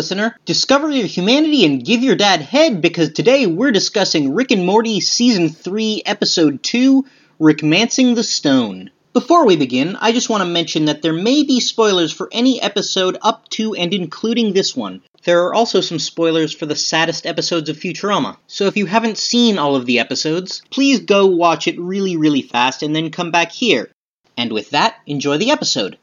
listener. Discover your humanity and give your dad head because today we're discussing Rick and Morty Season 3, Episode 2 Rickmancing the Stone. Before we begin, I just want to mention that there may be spoilers for any episode up to and including this one. There are also some spoilers for the saddest episodes of Futurama. So if you haven't seen all of the episodes, please go watch it really, really fast and then come back here. And with that, enjoy the episode.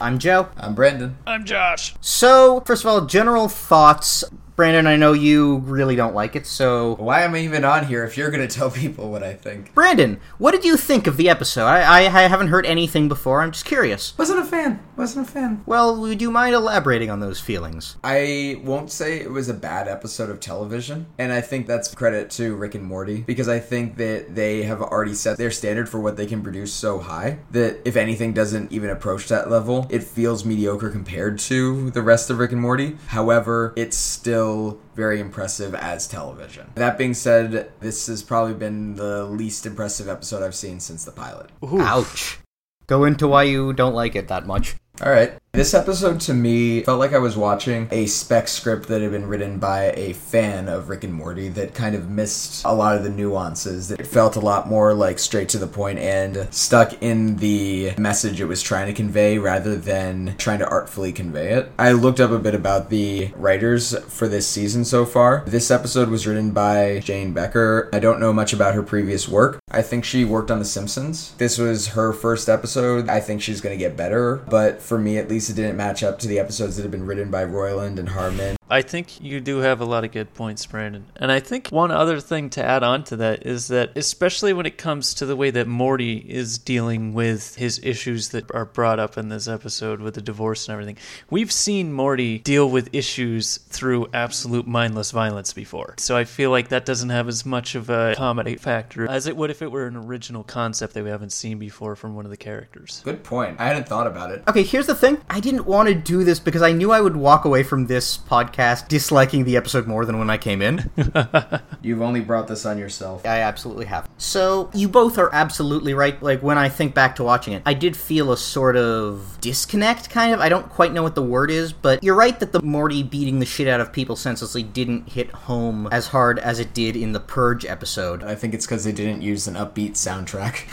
I'm Joe. I'm Brandon. I'm Josh. So, first of all, general thoughts. Brandon, I know you really don't like it, so. Why am I even on here if you're going to tell people what I think? Brandon, what did you think of the episode? I, I, I haven't heard anything before. I'm just curious. Wasn't a fan. Wasn't a fan. Well, would you mind elaborating on those feelings? I won't say it was a bad episode of television, and I think that's credit to Rick and Morty because I think that they have already set their standard for what they can produce so high that if anything doesn't even approach that level, it feels mediocre compared to the rest of Rick and Morty. However, it's still very impressive as television. That being said, this has probably been the least impressive episode I've seen since the pilot. Ouch. Go into why you don't like it that much. All right. This episode to me felt like I was watching a spec script that had been written by a fan of Rick and Morty that kind of missed a lot of the nuances. It felt a lot more like straight to the point and stuck in the message it was trying to convey rather than trying to artfully convey it. I looked up a bit about the writers for this season so far. This episode was written by Jane Becker. I don't know much about her previous work. I think she worked on The Simpsons. This was her first episode. I think she's going to get better, but for me at least, it didn't match up to the episodes that had been written by Roiland and Harmon. I think you do have a lot of good points, Brandon. And I think one other thing to add on to that is that, especially when it comes to the way that Morty is dealing with his issues that are brought up in this episode with the divorce and everything, we've seen Morty deal with issues through absolute mindless violence before. So I feel like that doesn't have as much of a comedy factor as it would if it were an original concept that we haven't seen before from one of the characters. Good point. I hadn't thought about it. Okay, here's the thing. I didn't want to do this because I knew I would walk away from this podcast disliking the episode more than when I came in. You've only brought this on yourself. I absolutely have. So, you both are absolutely right. Like, when I think back to watching it, I did feel a sort of disconnect, kind of. I don't quite know what the word is, but you're right that the Morty beating the shit out of people senselessly didn't hit home as hard as it did in the Purge episode. I think it's because they didn't use an upbeat soundtrack.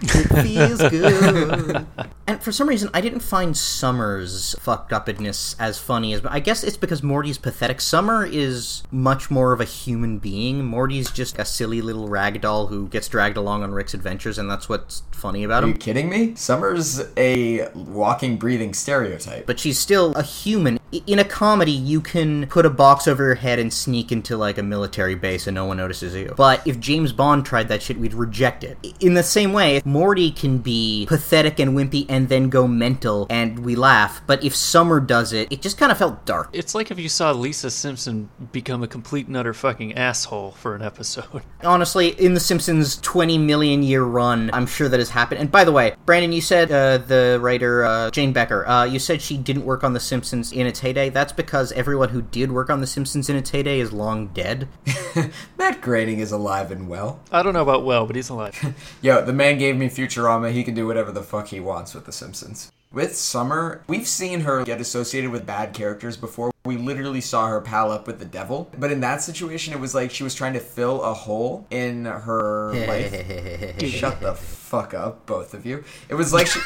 it feels good. and for some reason, I didn't find Summer's fucked upness as funny as. I guess it's because Morty's pathetic. Summer is much more of a human being. Morty's just a silly little rag doll who gets dragged along on Rick's adventures, and that's what's funny about Are him. Are you kidding me? Summer's a walking, breathing stereotype. But she's still a human. In a comedy, you can put a box over your head and sneak into like a military base and no one notices you. But if James Bond tried that shit, we'd reject it. In the same way, Morty can be pathetic and wimpy and then go mental and we laugh. But if Summer does it, it just kind of felt dark. It's like if you saw Lisa Simpson become a complete and utter fucking asshole for an episode. Honestly, in The Simpsons 20 million year run, I'm sure that has happened. And by the way, Brandon, you said uh, the writer uh, Jane Becker, uh, you said she didn't work on The Simpsons in its heyday. That's because everyone who did work on The Simpsons in its heyday is long dead. Matt Groening is alive and well. I don't know about well, but he's alive. Yo, the man gave me Futurama. He can do whatever the fuck he wants with The Simpsons. With Summer, we've seen her get associated with bad characters before. We literally saw her pal up with the devil. But in that situation, it was like she was trying to fill a hole in her life. Shut the fuck up, both of you. It was like she.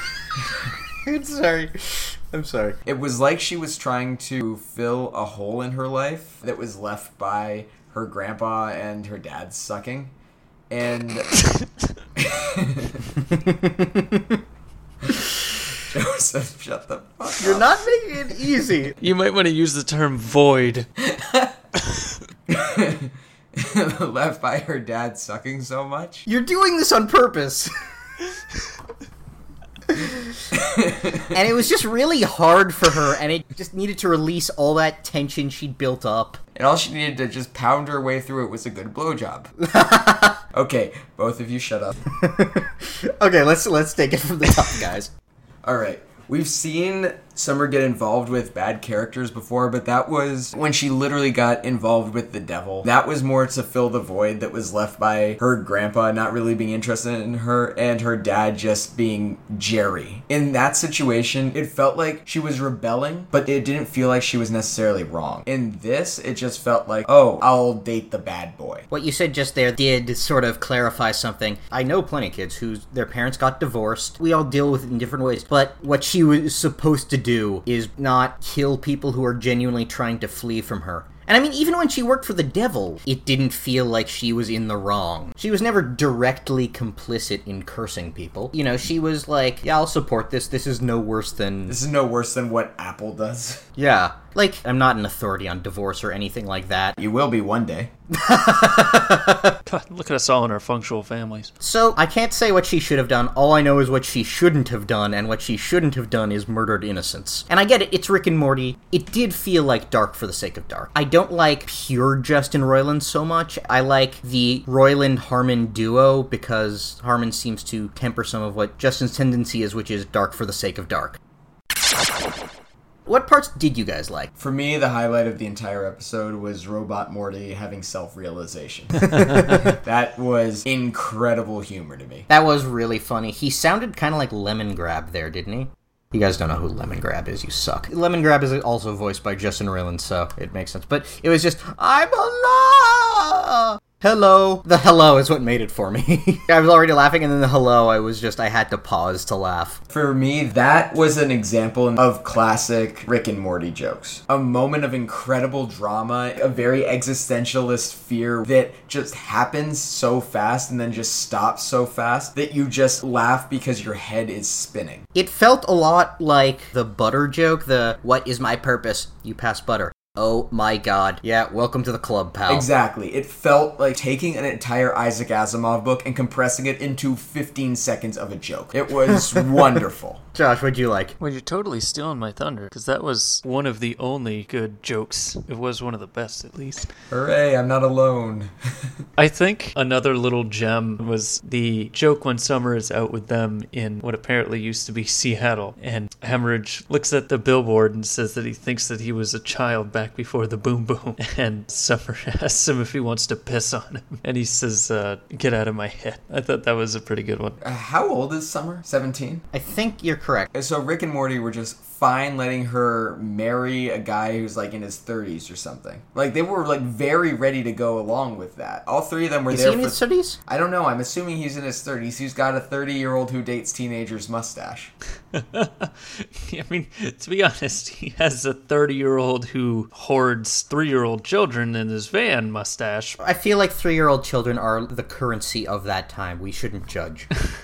I'm sorry. I'm sorry. It was like she was trying to fill a hole in her life that was left by her grandpa and her dad sucking. And Joseph, shut the fuck You're up. not making it easy. You might want to use the term void. left by her dad sucking so much. You're doing this on purpose. And it was just really hard for her, and it just needed to release all that tension she'd built up. And all she needed to just pound her way through it was a good blowjob. okay, both of you shut up. okay, let's let's take it from the top, guys. All right. We've seen Summer get involved with bad characters before, but that was when she literally got involved with the devil. That was more to fill the void that was left by her grandpa not really being interested in her and her dad just being Jerry. In that situation, it felt like she was rebelling, but it didn't feel like she was necessarily wrong. In this, it just felt like, oh, I'll date the bad boy. What you said just there did sort of clarify something. I know plenty of kids whose their parents got divorced. We all deal with it in different ways, but what she was supposed to do is not kill people who are genuinely trying to flee from her. And I mean, even when she worked for the devil, it didn't feel like she was in the wrong. She was never directly complicit in cursing people. You know, she was like, yeah, I'll support this. This is no worse than. This is no worse than what Apple does. Yeah. Like, I'm not an authority on divorce or anything like that. You will be one day. God, look at us all in our functional families. So, I can't say what she should have done. All I know is what she shouldn't have done, and what she shouldn't have done is murdered innocents. And I get it, it's Rick and Morty. It did feel like dark for the sake of dark. I don't like pure Justin Roiland so much. I like the Roiland Harmon duo because Harmon seems to temper some of what Justin's tendency is, which is dark for the sake of dark. What parts did you guys like? For me, the highlight of the entire episode was Robot Morty having self realization. that was incredible humor to me. That was really funny. He sounded kind of like Lemongrab there, didn't he? You guys don't know who Lemongrab is, you suck. Lemongrab is also voiced by Justin Roiland, so it makes sense. But it was just, I'm alive! Hello. The hello is what made it for me. I was already laughing, and then the hello, I was just, I had to pause to laugh. For me, that was an example of classic Rick and Morty jokes. A moment of incredible drama, a very existentialist fear that just happens so fast and then just stops so fast that you just laugh because your head is spinning. It felt a lot like the butter joke, the what is my purpose? You pass butter. Oh my god. Yeah, welcome to the club, pal. Exactly. It felt like taking an entire Isaac Asimov book and compressing it into 15 seconds of a joke. It was wonderful. Josh, what'd you like? Well, you're totally stealing my thunder because that was one of the only good jokes. It was one of the best, at least. Hooray, I'm not alone. I think another little gem was the joke when Summer is out with them in what apparently used to be Seattle. And Hemorrhage looks at the billboard and says that he thinks that he was a child back before the boom boom. And Summer asks him if he wants to piss on him. And he says, uh, Get out of my head. I thought that was a pretty good one. Uh, how old is Summer? 17? I think you're correct. So Rick and Morty were just fine letting her marry a guy who's like in his 30s or something. Like they were like very ready to go along with that. All three of them were Is there he in for his studies? I don't know. I'm assuming he's in his 30s. He's got a 30 year old who dates teenagers mustache. I mean, to be honest, he has a 30 year old who hoards three year old children in his van mustache. I feel like three year old children are the currency of that time. We shouldn't judge.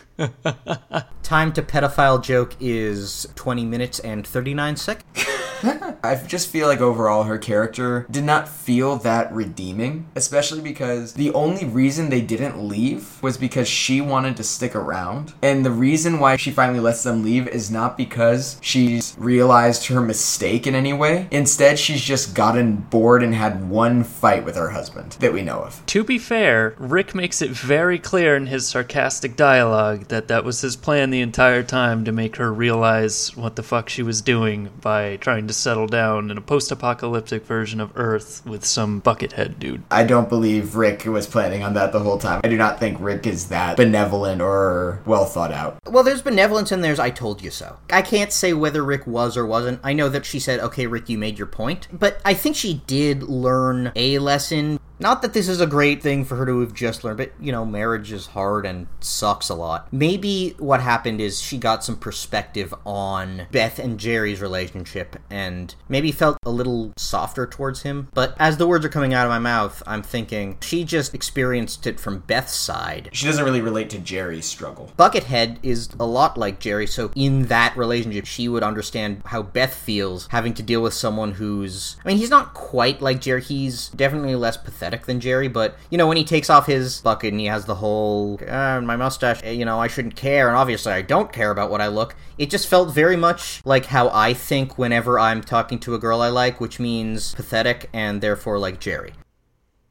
Time to pedophile joke is 20 minutes and 39 seconds. I just feel like overall her character did not feel that redeeming, especially because the only reason they didn't leave was because she wanted to stick around. And the reason why she finally lets them leave is not because she's realized her mistake in any way. Instead, she's just gotten bored and had one fight with her husband that we know of. To be fair, Rick makes it very clear in his sarcastic dialogue that that was his plan the entire time to make her realize what the fuck she was doing by trying to settle down in a post apocalyptic version of Earth with some buckethead dude. I don't believe Rick was planning on that the whole time. I do not think Rick is that benevolent or well thought out. Well, there's benevolence and there's I told you so. I can't say whether Rick was or wasn't. I know that she said, okay, Rick, you made your point. But I think she did learn a lesson. Not that this is a great thing for her to have just learned, but you know, marriage is hard and sucks a lot. Maybe what happened is she got some perspective on Beth and Jerry's relationship and maybe felt a little softer towards him. But as the words are coming out of my mouth, I'm thinking she just experienced it from Beth's side. She doesn't really relate to Jerry's struggle. Buckethead is a lot like Jerry, so in that relationship, she would understand how Beth feels having to deal with someone who's. I mean, he's not quite like Jerry, he's definitely less pathetic than Jerry, but, you know, when he takes off his bucket and he has the whole, uh, my mustache, you know, I shouldn't care, and obviously I don't care about what I look, it just felt very much like how I think whenever I'm talking to a girl I like, which means pathetic and therefore like Jerry.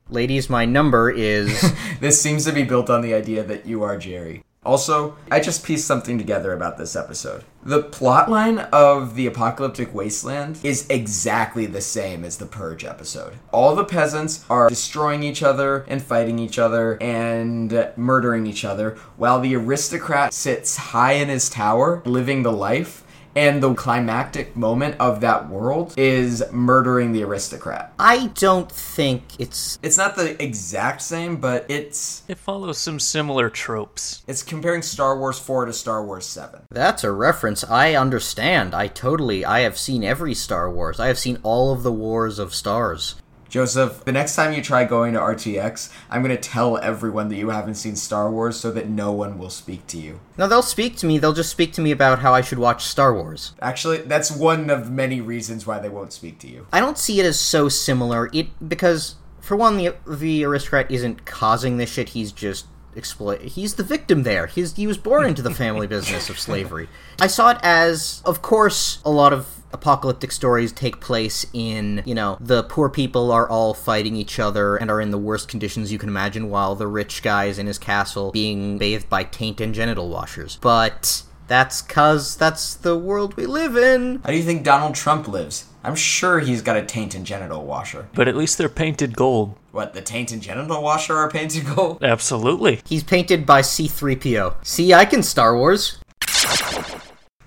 Ladies, my number is. this seems to be built on the idea that you are Jerry. Also, I just pieced something together about this episode. The plotline of the Apocalyptic Wasteland is exactly the same as the Purge episode. All the peasants are destroying each other and fighting each other and murdering each other, while the aristocrat sits high in his tower, living the life. And the climactic moment of that world is murdering the aristocrat. I don't think it's. It's not the exact same, but it's It follows some similar tropes. it's comparing Star Wars 4 to Star Wars 7. That's a reference I understand. I totally. I have seen every Star Wars. I have seen all of the Wars of Stars. Joseph, the next time you try going to RTX, I'm going to tell everyone that you haven't seen Star Wars so that no one will speak to you. No, they'll speak to me. They'll just speak to me about how I should watch Star Wars. Actually, that's one of many reasons why they won't speak to you. I don't see it as so similar. It because for one, the the aristocrat isn't causing this shit. He's just exploit. He's the victim there. He's he was born into the family business of slavery. I saw it as, of course, a lot of apocalyptic stories take place in you know the poor people are all fighting each other and are in the worst conditions you can imagine while the rich guy is in his castle being bathed by taint and genital washers but that's cuz that's the world we live in How do you think Donald Trump lives? I'm sure he's got a taint and genital washer. But at least they're painted gold. What, the taint and genital washer are painted gold? Absolutely. He's painted by C3PO. See, I can Star Wars.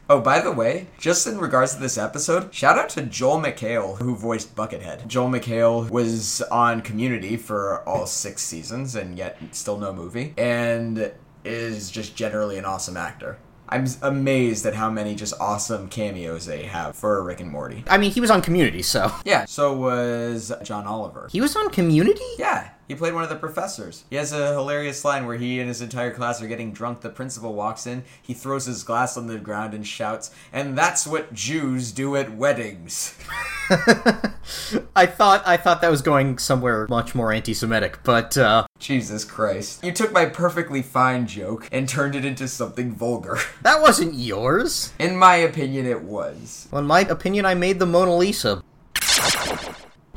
Oh, by the way, just in regards to this episode, shout out to Joel McHale, who voiced Buckethead. Joel McHale was on Community for all six seasons, and yet still no movie, and is just generally an awesome actor. I'm amazed at how many just awesome cameos they have for Rick and Morty. I mean, he was on Community, so. Yeah, so was John Oliver. He was on Community? Yeah, he played one of the professors. He has a hilarious line where he and his entire class are getting drunk. The principal walks in, he throws his glass on the ground and shouts, And that's what Jews do at weddings. I thought I thought that was going somewhere much more anti-Semitic, but uh, Jesus Christ. You took my perfectly fine joke and turned it into something vulgar. that wasn't yours. In my opinion, it was. Well, in my opinion, I made the Mona Lisa.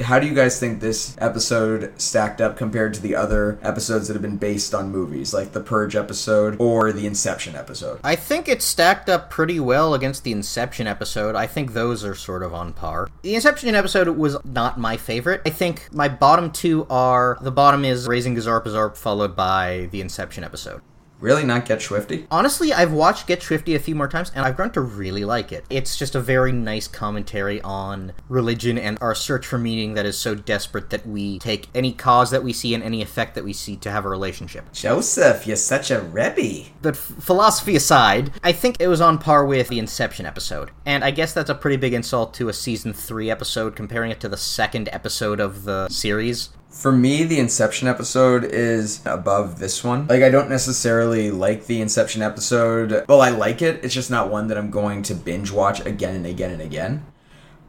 How do you guys think this episode stacked up compared to the other episodes that have been based on movies, like the Purge episode or the Inception episode? I think it stacked up pretty well against the Inception episode. I think those are sort of on par. The Inception episode was not my favorite. I think my bottom two are the bottom is Raising Gazorpazorp, followed by the Inception episode. Really not get Schwifty? Honestly, I've watched Get Schwifty a few more times, and I've grown to really like it. It's just a very nice commentary on religion and our search for meaning that is so desperate that we take any cause that we see and any effect that we see to have a relationship. Joseph, you're such a rebbe. But f- philosophy aside, I think it was on par with the Inception episode. And I guess that's a pretty big insult to a season 3 episode, comparing it to the second episode of the series. For me, the Inception episode is above this one. Like, I don't necessarily like the Inception episode. Well, I like it. It's just not one that I'm going to binge watch again and again and again.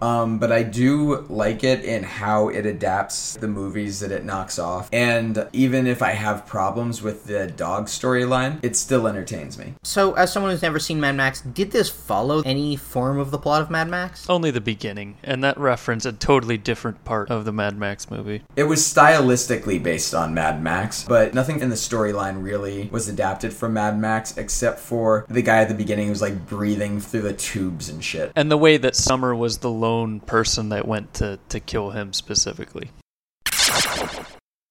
Um, but I do like it in how it adapts the movies that it knocks off. And even if I have problems with the dog storyline, it still entertains me. So, as someone who's never seen Mad Max, did this follow any form of the plot of Mad Max? Only the beginning, and that reference a totally different part of the Mad Max movie. It was stylistically based on Mad Max, but nothing in the storyline really was adapted from Mad Max except for the guy at the beginning who was like breathing through the tubes and shit. And the way that Summer was the lone person that went to, to kill him specifically.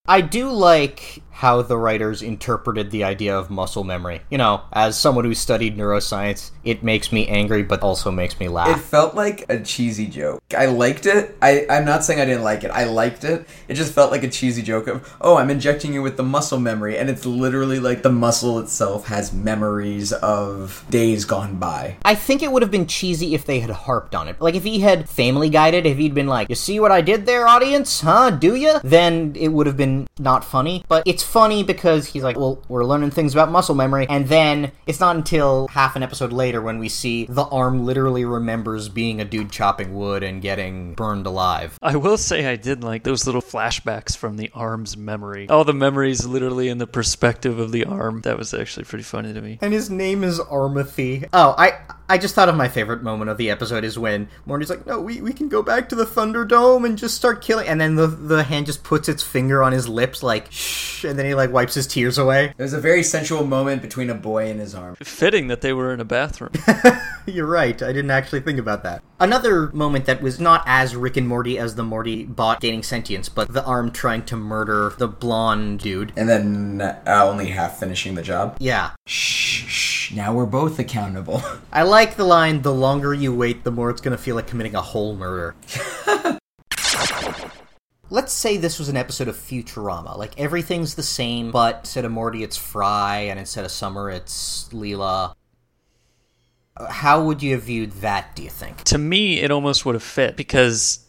I do like how the writers interpreted the idea of muscle memory. You know, as someone who studied neuroscience, it makes me angry, but also makes me laugh. It felt like a cheesy joke. I liked it. I, I'm not saying I didn't like it. I liked it. It just felt like a cheesy joke of, oh, I'm injecting you with the muscle memory. And it's literally like the muscle itself has memories of days gone by. I think it would have been cheesy if they had harped on it. Like if he had family guided, if he'd been like, "You see what I did there, audience? Huh? Do you?" Then it would have been not funny. But it's funny because he's like, "Well, we're learning things about muscle memory," and then it's not until half an episode later when we see the arm literally remembers being a dude chopping wood and getting burned alive. I will say I did like those little flashbacks from the arm's memory. All the memories literally in the perspective of the arm. That was actually pretty funny to me. And his name is Armothy. Oh, I I just thought of my favorite moment of the episode is when Morty's like, "No, we, we can go back to the Thunderdome and just start killing." And then the the hand just puts its finger on his lips, like shh, and and then he like wipes his tears away. It was a very sensual moment between a boy and his arm. Fitting that they were in a bathroom. You're right. I didn't actually think about that. Another moment that was not as Rick and Morty as the Morty bot gaining sentience, but the arm trying to murder the blonde dude. And then uh, only half finishing the job. Yeah. Shh, shh. Now we're both accountable. I like the line, the longer you wait, the more it's gonna feel like committing a whole murder. Let's say this was an episode of Futurama. Like, everything's the same, but instead of Morty, it's Fry, and instead of Summer, it's Leela. How would you have viewed that, do you think? to me, it almost would have fit because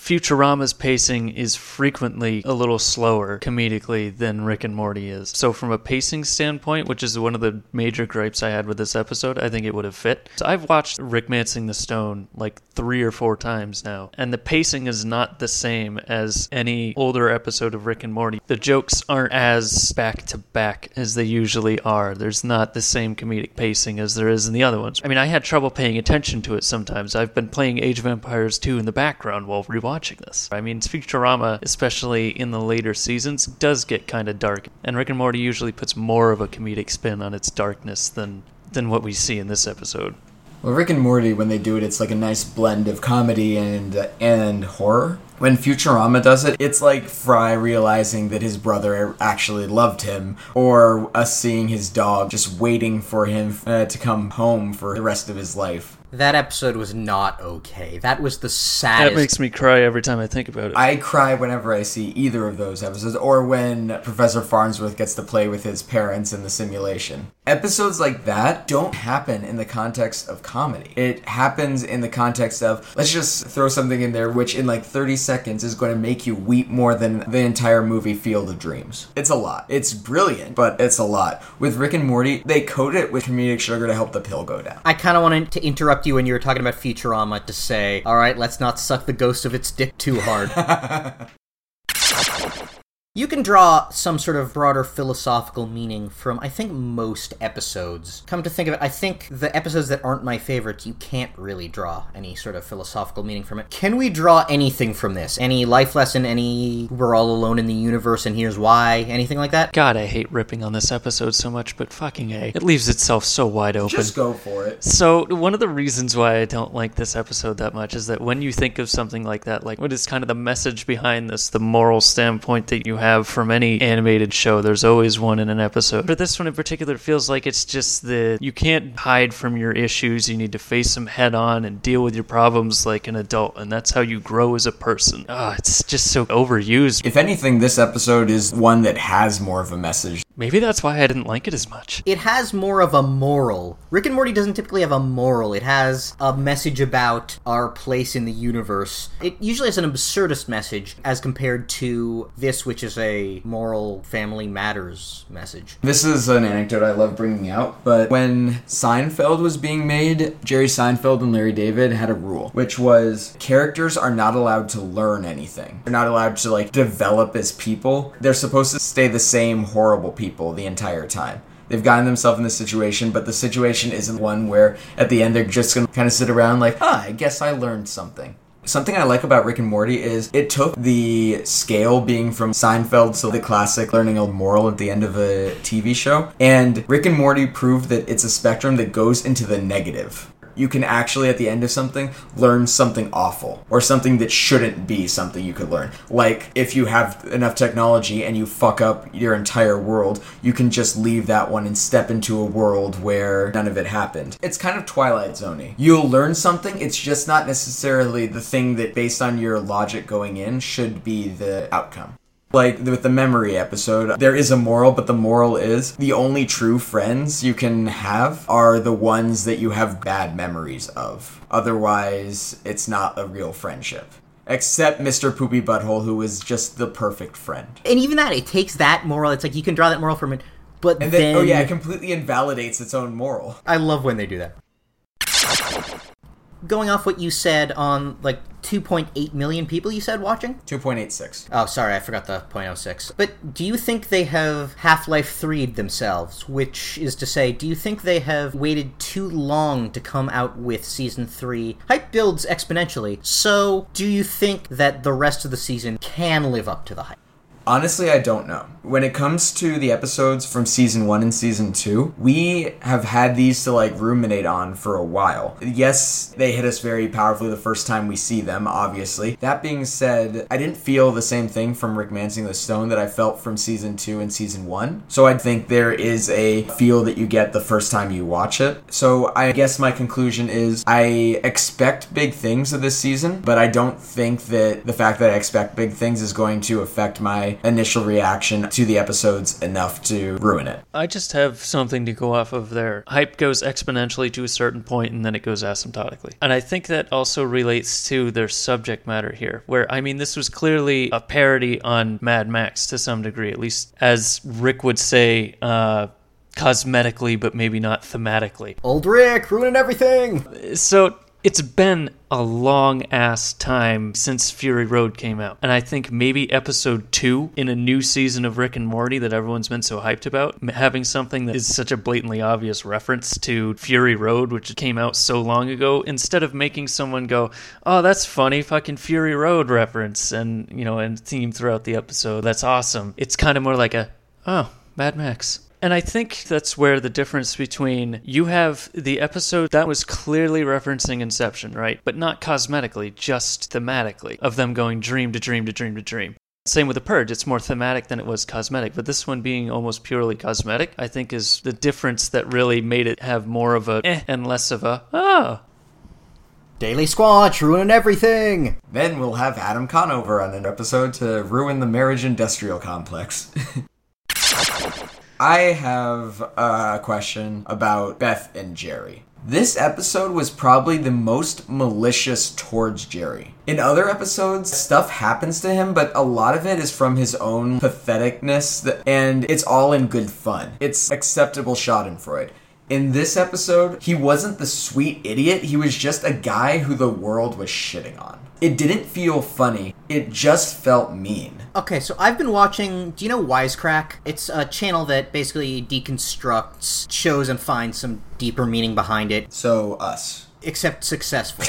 Futurama's pacing is frequently a little slower comedically than Rick and Morty is. So, from a pacing standpoint, which is one of the major gripes I had with this episode, I think it would have fit. So, I've watched Rickmancing the Stone like three or four times now, and the pacing is not the same as any older episode of Rick and Morty. The jokes aren't as back to back as they usually are. There's not the same comedic pacing as there is in the other ones. I mean, I had trouble paying attention to it sometimes. I've been playing Age of Empires 2 in the background while rewatching this. I mean, Futurama, especially in the later seasons, does get kind of dark, and Rick and Morty usually puts more of a comedic spin on its darkness than than what we see in this episode. Well, Rick and Morty, when they do it, it's like a nice blend of comedy and and horror. When Futurama does it, it's like Fry realizing that his brother actually loved him, or us seeing his dog just waiting for him uh, to come home for the rest of his life. That episode was not okay. That was the saddest. That makes me cry every time I think about it. I cry whenever I see either of those episodes, or when Professor Farnsworth gets to play with his parents in the simulation. Episodes like that don't happen in the context of comedy. It happens in the context of, let's just throw something in there which in like 30 seconds is going to make you weep more than the entire movie Field of Dreams. It's a lot. It's brilliant, but it's a lot. With Rick and Morty, they coat it with comedic sugar to help the pill go down. I kind of wanted to interrupt you when you were talking about Futurama to say, all right, let's not suck the ghost of its dick too hard. You can draw some sort of broader philosophical meaning from, I think, most episodes. Come to think of it, I think the episodes that aren't my favorites, you can't really draw any sort of philosophical meaning from it. Can we draw anything from this? Any life lesson, any we're all alone in the universe and here's why? Anything like that? God, I hate ripping on this episode so much, but fucking A. It leaves itself so wide open. Just go for it. So one of the reasons why I don't like this episode that much is that when you think of something like that, like what is kind of the message behind this, the moral standpoint that you have from any animated show, there's always one in an episode. But this one in particular feels like it's just the you can't hide from your issues. You need to face them head on and deal with your problems like an adult, and that's how you grow as a person. Ah, it's just so overused. If anything, this episode is one that has more of a message. Maybe that's why I didn't like it as much. It has more of a moral. Rick and Morty doesn't typically have a moral. It has a message about our place in the universe. It usually has an absurdist message as compared to this, which is a moral family matters message. This is an anecdote I love bringing out, but when Seinfeld was being made, Jerry Seinfeld and Larry David had a rule, which was characters are not allowed to learn anything. They're not allowed to like develop as people. They're supposed to stay the same horrible people the entire time. They've gotten themselves in this situation, but the situation isn't one where at the end they're just gonna kind of sit around like, ah, I guess I learned something. Something I like about Rick and Morty is it took the scale being from Seinfeld to the classic learning a moral at the end of a TV show, and Rick and Morty proved that it's a spectrum that goes into the negative. You can actually, at the end of something, learn something awful or something that shouldn't be something you could learn. Like, if you have enough technology and you fuck up your entire world, you can just leave that one and step into a world where none of it happened. It's kind of Twilight Zoney. You'll learn something, it's just not necessarily the thing that, based on your logic going in, should be the outcome. Like with the memory episode, there is a moral, but the moral is the only true friends you can have are the ones that you have bad memories of. Otherwise, it's not a real friendship. Except Mr. Poopy Butthole, who is just the perfect friend. And even that, it takes that moral. It's like you can draw that moral from it, but And then, then oh yeah, it completely invalidates its own moral. I love when they do that. Going off what you said on like 2.8 million people you said watching? 2.86. Oh, sorry, I forgot the .06. But do you think they have Half-Life 3'd themselves? Which is to say, do you think they have waited too long to come out with Season 3? Hype builds exponentially, so do you think that the rest of the season can live up to the hype? Honestly, I don't know. When it comes to the episodes from season one and season two, we have had these to like ruminate on for a while. Yes, they hit us very powerfully the first time we see them, obviously. That being said, I didn't feel the same thing from Rickmancing the Stone that I felt from season two and season one. So I think there is a feel that you get the first time you watch it. So I guess my conclusion is I expect big things of this season, but I don't think that the fact that I expect big things is going to affect my initial reaction to the episodes enough to ruin it. I just have something to go off of there. Hype goes exponentially to a certain point and then it goes asymptotically. And I think that also relates to their subject matter here, where, I mean, this was clearly a parody on Mad Max to some degree, at least as Rick would say, uh, cosmetically, but maybe not thematically. Old Rick ruining everything. So it's been a long ass time since Fury Road came out. And I think maybe episode two in a new season of Rick and Morty that everyone's been so hyped about, having something that is such a blatantly obvious reference to Fury Road, which came out so long ago, instead of making someone go, oh, that's funny, fucking Fury Road reference, and, you know, and theme throughout the episode, that's awesome. It's kind of more like a, oh, Mad Max. And I think that's where the difference between you have the episode that was clearly referencing Inception, right? But not cosmetically, just thematically, of them going dream to dream to dream to dream. Same with The Purge, it's more thematic than it was cosmetic. But this one being almost purely cosmetic, I think is the difference that really made it have more of a eh and less of a oh. Daily Squanch ruining everything. Then we'll have Adam Conover on an episode to ruin the marriage industrial complex. I have a question about Beth and Jerry. This episode was probably the most malicious towards Jerry. In other episodes, stuff happens to him, but a lot of it is from his own patheticness, and it's all in good fun. It's acceptable Schadenfreude. In this episode, he wasn't the sweet idiot, he was just a guy who the world was shitting on. It didn't feel funny, it just felt mean. Okay, so I've been watching. Do you know Wisecrack? It's a channel that basically deconstructs shows and finds some deeper meaning behind it. So, us except successful.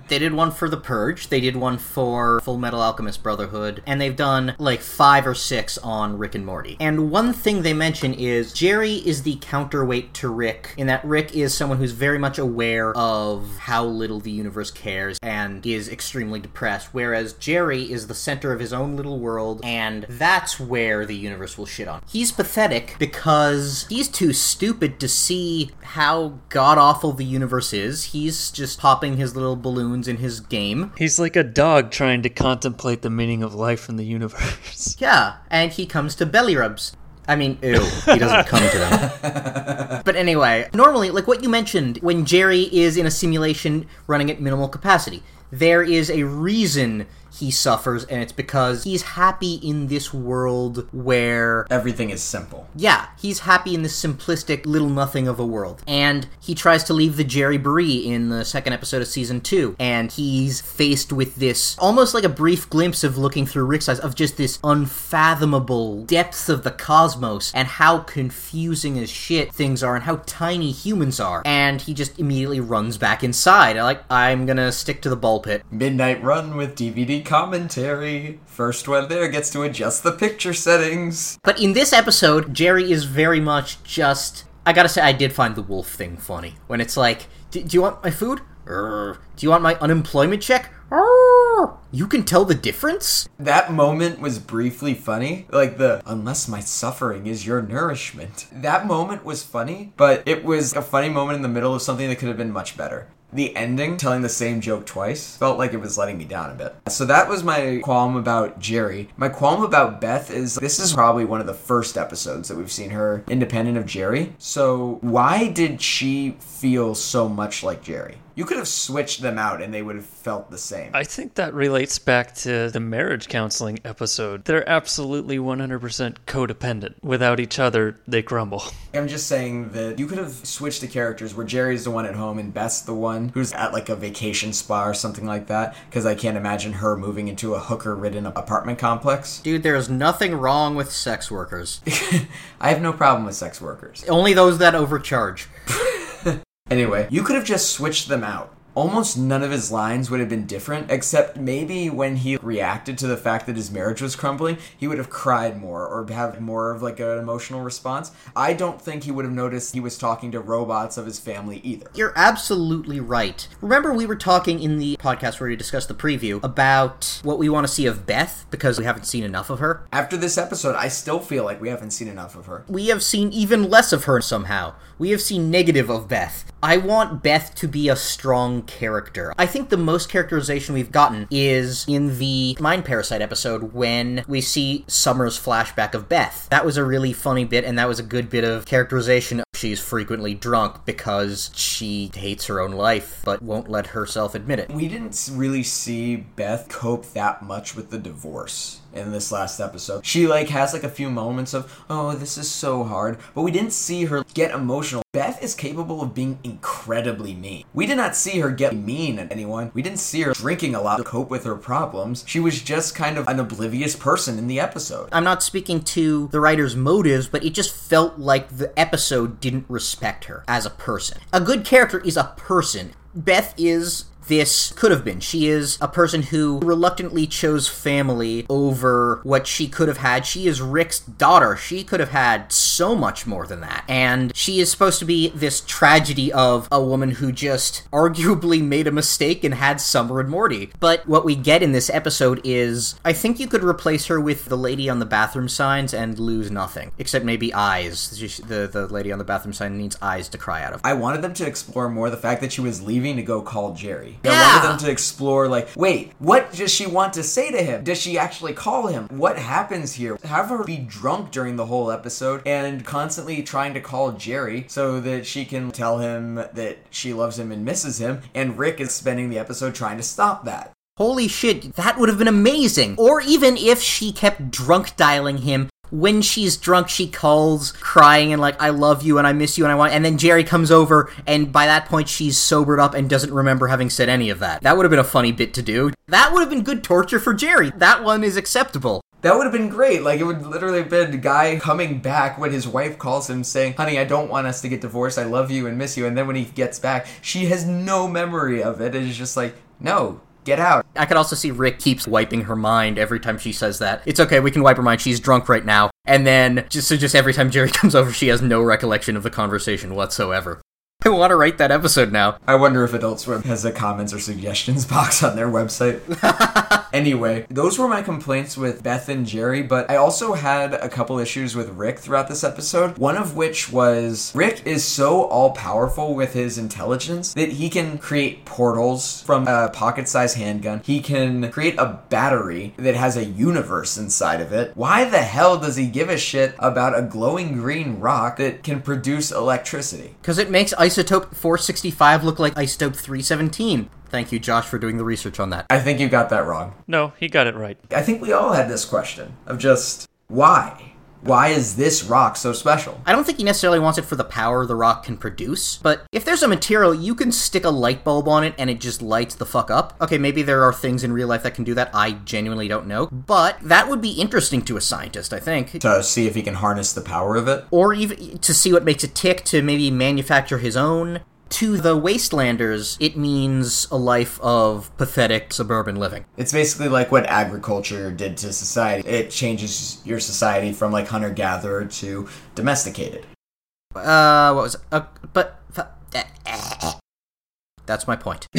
they did one for The Purge, they did one for Fullmetal Alchemist Brotherhood, and they've done like five or six on Rick and Morty. And one thing they mention is Jerry is the counterweight to Rick, in that Rick is someone who's very much aware of how little the universe cares and is extremely depressed, whereas Jerry is the center of his own little world, and that's where the universe will shit on. He's pathetic because he's too stupid to see how god awful the universe is. He's he's just popping his little balloons in his game. He's like a dog trying to contemplate the meaning of life in the universe. Yeah, and he comes to belly rubs. I mean, ew, he doesn't come to them. but anyway, normally, like what you mentioned, when Jerry is in a simulation running at minimal capacity, there is a reason he suffers, and it's because he's happy in this world where everything is simple. Yeah, he's happy in this simplistic little nothing of a world. And he tries to leave the Jerryboree in the second episode of season two, and he's faced with this almost like a brief glimpse of looking through Rick's eyes of just this unfathomable depth of the cosmos and how confusing as shit things are and how tiny humans are. And he just immediately runs back inside. Like, I'm gonna stick to the ball pit. Midnight Run with DVD commentary. First one there gets to adjust the picture settings. But in this episode, Jerry is very much just. I gotta say, I did find the wolf thing funny. When it's like, do you want my food? do you want my unemployment check? you can tell the difference? That moment was briefly funny. Like the, unless my suffering is your nourishment. That moment was funny, but it was a funny moment in the middle of something that could have been much better the ending, telling the same joke twice, felt like it was letting me down a bit. So that was my qualm about Jerry. My qualm about Beth is this is probably one of the first episodes that we've seen her independent of Jerry. So why did she feel so much like Jerry? You could have switched them out and they would have felt the same. I think that relates back to the marriage counseling episode. They're absolutely 100% codependent. Without each other, they crumble. I'm just saying that you could have switched the characters where Jerry's the one at home and Beth's the one who's at like a vacation spa or something like that because I can't imagine her moving into a hooker ridden apartment complex. Dude, there's nothing wrong with sex workers. I have no problem with sex workers. Only those that overcharge. Anyway, you could have just switched them out. almost none of his lines would have been different, except maybe when he reacted to the fact that his marriage was crumbling, he would have cried more or have more of like an emotional response. I don't think he would have noticed he was talking to robots of his family either. You're absolutely right. Remember, we were talking in the podcast where we discussed the preview about what we want to see of Beth because we haven't seen enough of her. After this episode, I still feel like we haven't seen enough of her. We have seen even less of her somehow. We have seen negative of Beth. I want Beth to be a strong character. I think the most characterization we've gotten is in the Mind Parasite episode when we see Summer's flashback of Beth. That was a really funny bit, and that was a good bit of characterization. She's frequently drunk because she hates her own life, but won't let herself admit it. We didn't really see Beth cope that much with the divorce in this last episode. She like has like a few moments of, "Oh, this is so hard," but we didn't see her get emotional. Beth is capable of being incredibly mean. We did not see her get mean at anyone. We didn't see her drinking a lot to cope with her problems. She was just kind of an oblivious person in the episode. I'm not speaking to the writer's motives, but it just felt like the episode didn't respect her as a person. A good character is a person. Beth is this could have been. She is a person who reluctantly chose family over what she could have had. She is Rick's daughter. She could have had so much more than that. And she is supposed to be this tragedy of a woman who just arguably made a mistake and had Summer and Morty. But what we get in this episode is I think you could replace her with the lady on the bathroom signs and lose nothing, except maybe eyes. The, the lady on the bathroom sign needs eyes to cry out of. I wanted them to explore more the fact that she was leaving to go call Jerry. Yeah. I wanted them to explore, like, wait, what does she want to say to him? Does she actually call him? What happens here? Have her be drunk during the whole episode and constantly trying to call Jerry so that she can tell him that she loves him and misses him, and Rick is spending the episode trying to stop that. Holy shit, that would have been amazing. Or even if she kept drunk dialing him when she's drunk, she calls crying and like, I love you and I miss you and I want, and then Jerry comes over and by that point she's sobered up and doesn't remember having said any of that. That would have been a funny bit to do. That would have been good torture for Jerry. That one is acceptable. That would have been great. Like, it would literally have been a guy coming back when his wife calls him saying, Honey, I don't want us to get divorced. I love you and miss you. And then when he gets back, she has no memory of it. It's just like, No, Get out. I could also see Rick keeps wiping her mind every time she says that. It's okay, we can wipe her mind. She's drunk right now. And then just so just every time Jerry comes over, she has no recollection of the conversation whatsoever. I want to write that episode now. I wonder if Adult Swim has a comments or suggestions box on their website. Anyway, those were my complaints with Beth and Jerry, but I also had a couple issues with Rick throughout this episode. One of which was Rick is so all powerful with his intelligence that he can create portals from a pocket sized handgun. He can create a battery that has a universe inside of it. Why the hell does he give a shit about a glowing green rock that can produce electricity? Because it makes isotope 465 look like isotope 317. Thank you, Josh, for doing the research on that. I think you got that wrong. No, he got it right. I think we all had this question of just why? Why is this rock so special? I don't think he necessarily wants it for the power the rock can produce, but if there's a material you can stick a light bulb on it and it just lights the fuck up, okay, maybe there are things in real life that can do that. I genuinely don't know. But that would be interesting to a scientist, I think. To see if he can harness the power of it? Or even to see what makes it tick, to maybe manufacture his own. To the wastelanders, it means a life of pathetic suburban living. It's basically like what agriculture did to society. It changes your society from like hunter gatherer to domesticated. Uh, what was it? Uh, but. That's my point.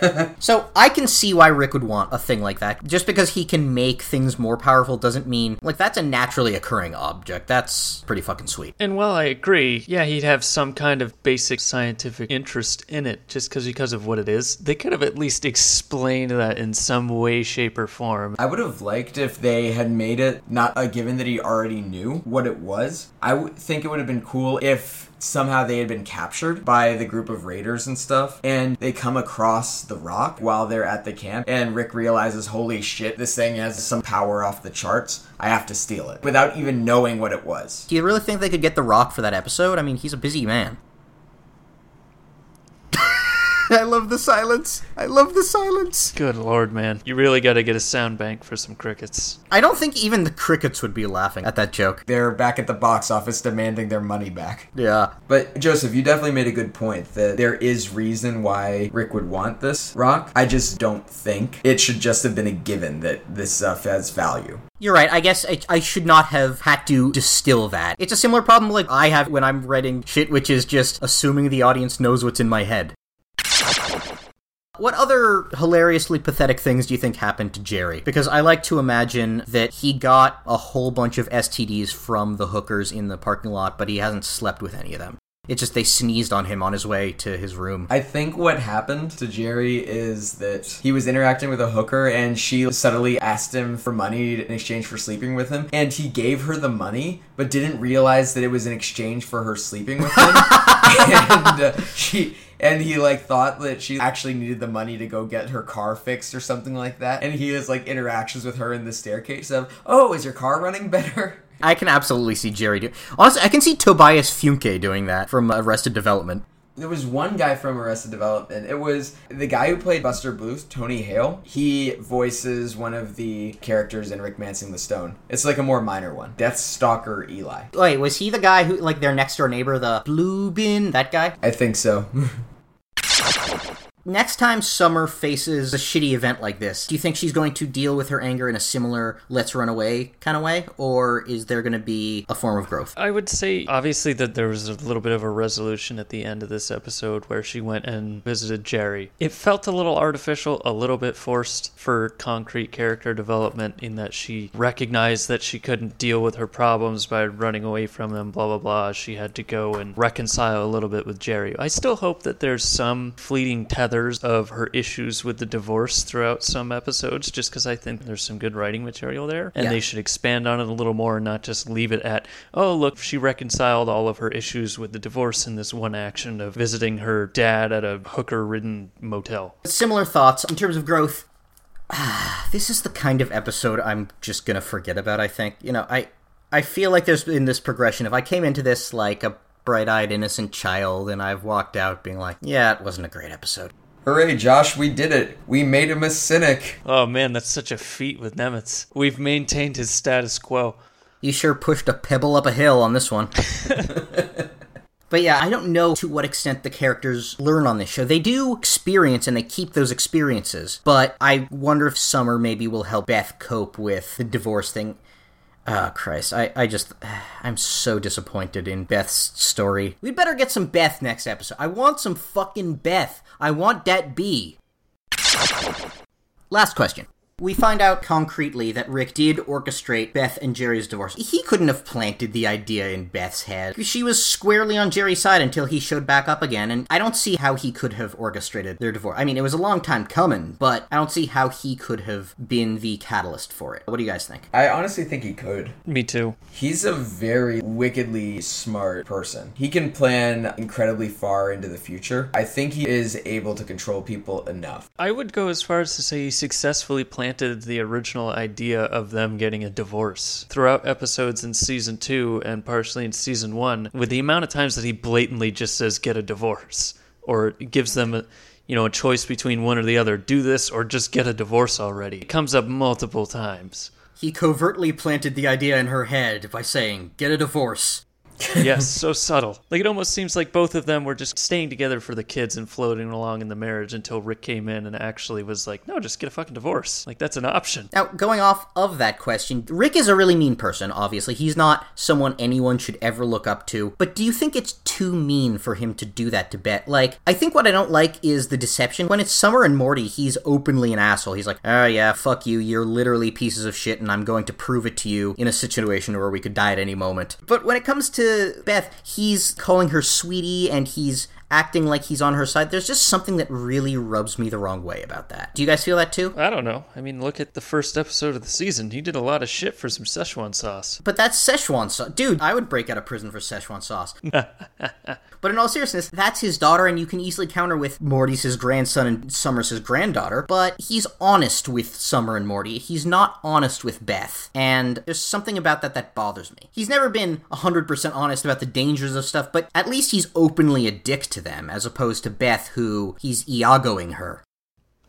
so I can see why Rick would want a thing like that. Just because he can make things more powerful doesn't mean like that's a naturally occurring object. That's pretty fucking sweet. And while I agree, yeah, he'd have some kind of basic scientific interest in it just because because of what it is. They could have at least explained that in some way, shape, or form. I would have liked if they had made it not a given that he already knew what it was. I think it would have been cool if somehow they had been captured by the group of raiders and stuff and they come across the rock while they're at the camp and rick realizes holy shit this thing has some power off the charts i have to steal it without even knowing what it was Do you really think they could get The Rock for that episode? I mean, he's a busy man. I love the silence. I love the silence. Good lord, man. You really got to get a sound bank for some crickets. I don't think even the crickets would be laughing at that joke. They're back at the box office demanding their money back. Yeah. But Joseph, you definitely made a good point that there is reason why Rick would want this rock. I just don't think it should just have been a given that this stuff has value. You're right. I guess I, I, should not have had to distill that. It's a similar problem like I have when I'm writing shit, which is just assuming the audience knows what's in my head. What other hilariously pathetic things do you think happened to Jerry? Because I like to imagine that he got a whole bunch of STDs from the hookers in the parking lot, but he hasn't slept with any of them. It's just they sneezed on him on his way to his room. I think what happened to Jerry is that he was interacting with a hooker and she subtly asked him for money in exchange for sleeping with him. And he gave her the money, but didn't realize that it was in exchange for her sleeping with him. and uh, she and he like thought that she actually needed the money to go get her car fixed or something like that and he has like interactions with her in the staircase of oh is your car running better I can absolutely see Jerry do. Honestly, I can see Tobias Funke doing that from Arrested Development. There was one guy from Arrested Development. It was the guy who played Buster Bluth, Tony Hale. He voices one of the characters in Rickmancing the Stone. It's like a more minor one. Death Stalker Eli. Wait, was he the guy who, like, their next door neighbor, the Blue Bin? That guy? I think so. Next time Summer faces a shitty event like this, do you think she's going to deal with her anger in a similar let's run away kind of way? Or is there going to be a form of growth? I would say, obviously, that there was a little bit of a resolution at the end of this episode where she went and visited Jerry. It felt a little artificial, a little bit forced for concrete character development in that she recognized that she couldn't deal with her problems by running away from them, blah, blah, blah. She had to go and reconcile a little bit with Jerry. I still hope that there's some fleeting tether of her issues with the divorce throughout some episodes, just because I think there's some good writing material there, and yeah. they should expand on it a little more and not just leave it at, oh, look, she reconciled all of her issues with the divorce in this one action of visiting her dad at a hooker ridden motel. Similar thoughts in terms of growth. this is the kind of episode I'm just gonna forget about. I think you know I I feel like there's been this progression. If I came into this like a bright eyed, innocent child, and I've walked out being like, yeah, it wasn't a great episode. Hooray, Josh, we did it. We made him a cynic. Oh man, that's such a feat with Nemitz. We've maintained his status quo. You sure pushed a pebble up a hill on this one. But yeah, I don't know to what extent the characters learn on this show. They do experience and they keep those experiences, but I wonder if Summer maybe will help Beth cope with the divorce thing. Oh, Christ. I, I just. I'm so disappointed in Beth's story. We'd better get some Beth next episode. I want some fucking Beth. I want that B. Last question. We find out concretely that Rick did orchestrate Beth and Jerry's divorce. He couldn't have planted the idea in Beth's head. She was squarely on Jerry's side until he showed back up again, and I don't see how he could have orchestrated their divorce. I mean, it was a long time coming, but I don't see how he could have been the catalyst for it. What do you guys think? I honestly think he could. Me too. He's a very wickedly smart person. He can plan incredibly far into the future. I think he is able to control people enough. I would go as far as to say he successfully planned planted the original idea of them getting a divorce. Throughout episodes in season two and partially in season one, with the amount of times that he blatantly just says, get a divorce, or gives them a, you know, a choice between one or the other do this or just get a divorce already. It comes up multiple times. He covertly planted the idea in her head by saying, get a divorce yes, so subtle. Like it almost seems like both of them were just staying together for the kids and floating along in the marriage until Rick came in and actually was like, "No, just get a fucking divorce. Like that's an option." Now, going off of that question, Rick is a really mean person, obviously. He's not someone anyone should ever look up to. But do you think it's too mean for him to do that to Beth? Like, I think what I don't like is the deception. When it's Summer and Morty, he's openly an asshole. He's like, "Oh yeah, fuck you. You're literally pieces of shit and I'm going to prove it to you in a situation where we could die at any moment." But when it comes to Beth, he's calling her sweetie and he's acting like he's on her side. There's just something that really rubs me the wrong way about that. Do you guys feel that too? I don't know. I mean, look at the first episode of the season. He did a lot of shit for some Szechuan sauce. But that's Szechuan sauce. Dude, I would break out of prison for Szechuan sauce. but in all seriousness, that's his daughter, and you can easily counter with Morty's his grandson and Summer's his granddaughter. But he's honest with Summer and Morty. He's not honest with Beth. And there's something about that that bothers me. He's never been 100% honest about the dangers of stuff, but at least he's openly a dick to them, as opposed to Beth, who he's Iagoing her.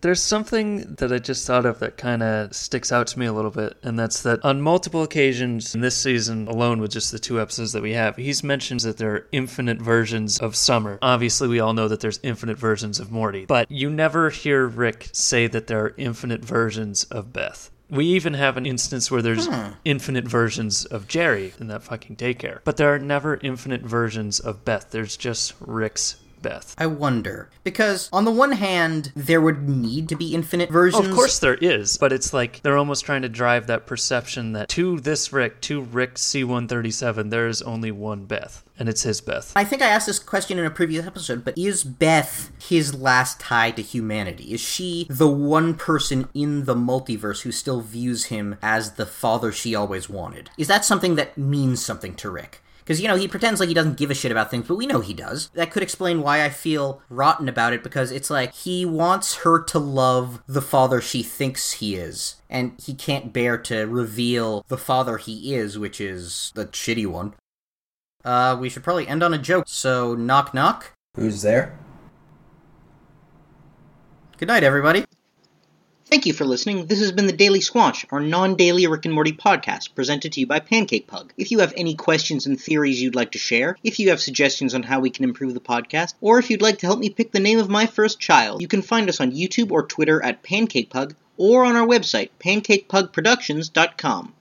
There's something that I just thought of that kind of sticks out to me a little bit, and that's that on multiple occasions in this season alone, with just the two episodes that we have, he's mentions that there are infinite versions of Summer. Obviously, we all know that there's infinite versions of Morty, but you never hear Rick say that there are infinite versions of Beth. We even have an instance where there's hmm. infinite versions of Jerry in that fucking daycare, but there are never infinite versions of Beth. There's just Rick's Beth. I wonder. Because, on the one hand, there would need to be infinite versions. Of course there is, but it's like they're almost trying to drive that perception that to this Rick, to Rick C137, there is only one Beth, and it's his Beth. I think I asked this question in a previous episode, but is Beth his last tie to humanity? Is she the one person in the multiverse who still views him as the father she always wanted? Is that something that means something to Rick? Because, you know, he pretends like he doesn't give a shit about things, but we know he does. That could explain why I feel rotten about it, because it's like he wants her to love the father she thinks he is. And he can't bear to reveal the father he is, which is the shitty one. Uh, we should probably end on a joke, so knock knock. Who's there? Good night, everybody. Thank you for listening. This has been the Daily Squanch, our non-daily Rick and Morty podcast, presented to you by Pancake Pug. If you have any questions and theories you'd like to share, if you have suggestions on how we can improve the podcast, or if you'd like to help me pick the name of my first child, you can find us on YouTube or Twitter at Pancake Pug, or on our website, pancakepugproductions.com.